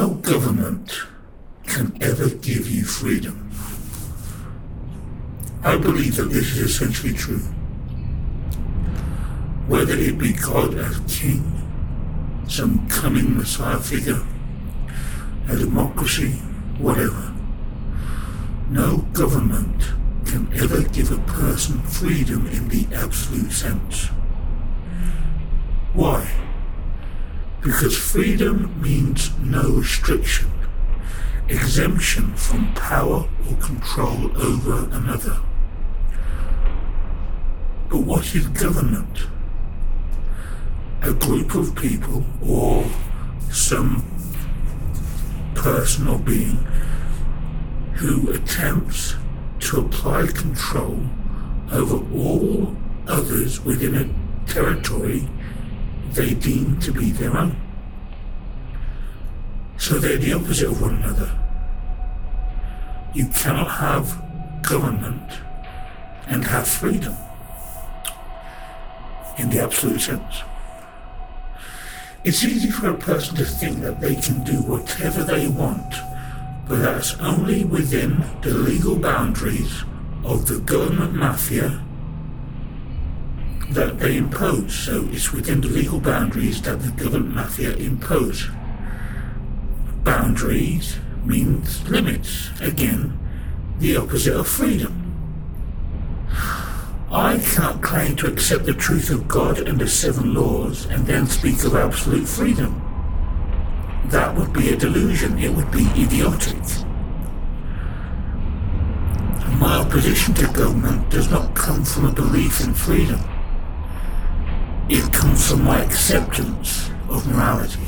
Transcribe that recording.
No government can ever give you freedom. I believe that this is essentially true. Whether it be God as king, some coming Messiah figure, a democracy, whatever. No government can ever give a person freedom in the absolute sense. Why? Because freedom means no restriction, exemption from power or control over another. But what is government? A group of people or some person or being who attempts to apply control over all others within a territory they deem to be their own. So they're the opposite of one another. You cannot have government and have freedom in the absolute sense. It's easy for a person to think that they can do whatever they want, but that's only within the legal boundaries of the government mafia that they impose. So it's within the legal boundaries that the government mafia impose. Boundaries means limits. Again, the opposite of freedom. I cannot claim to accept the truth of God and the seven laws and then speak of absolute freedom. That would be a delusion. It would be idiotic. My opposition to government does not come from a belief in freedom. It comes from my acceptance of morality.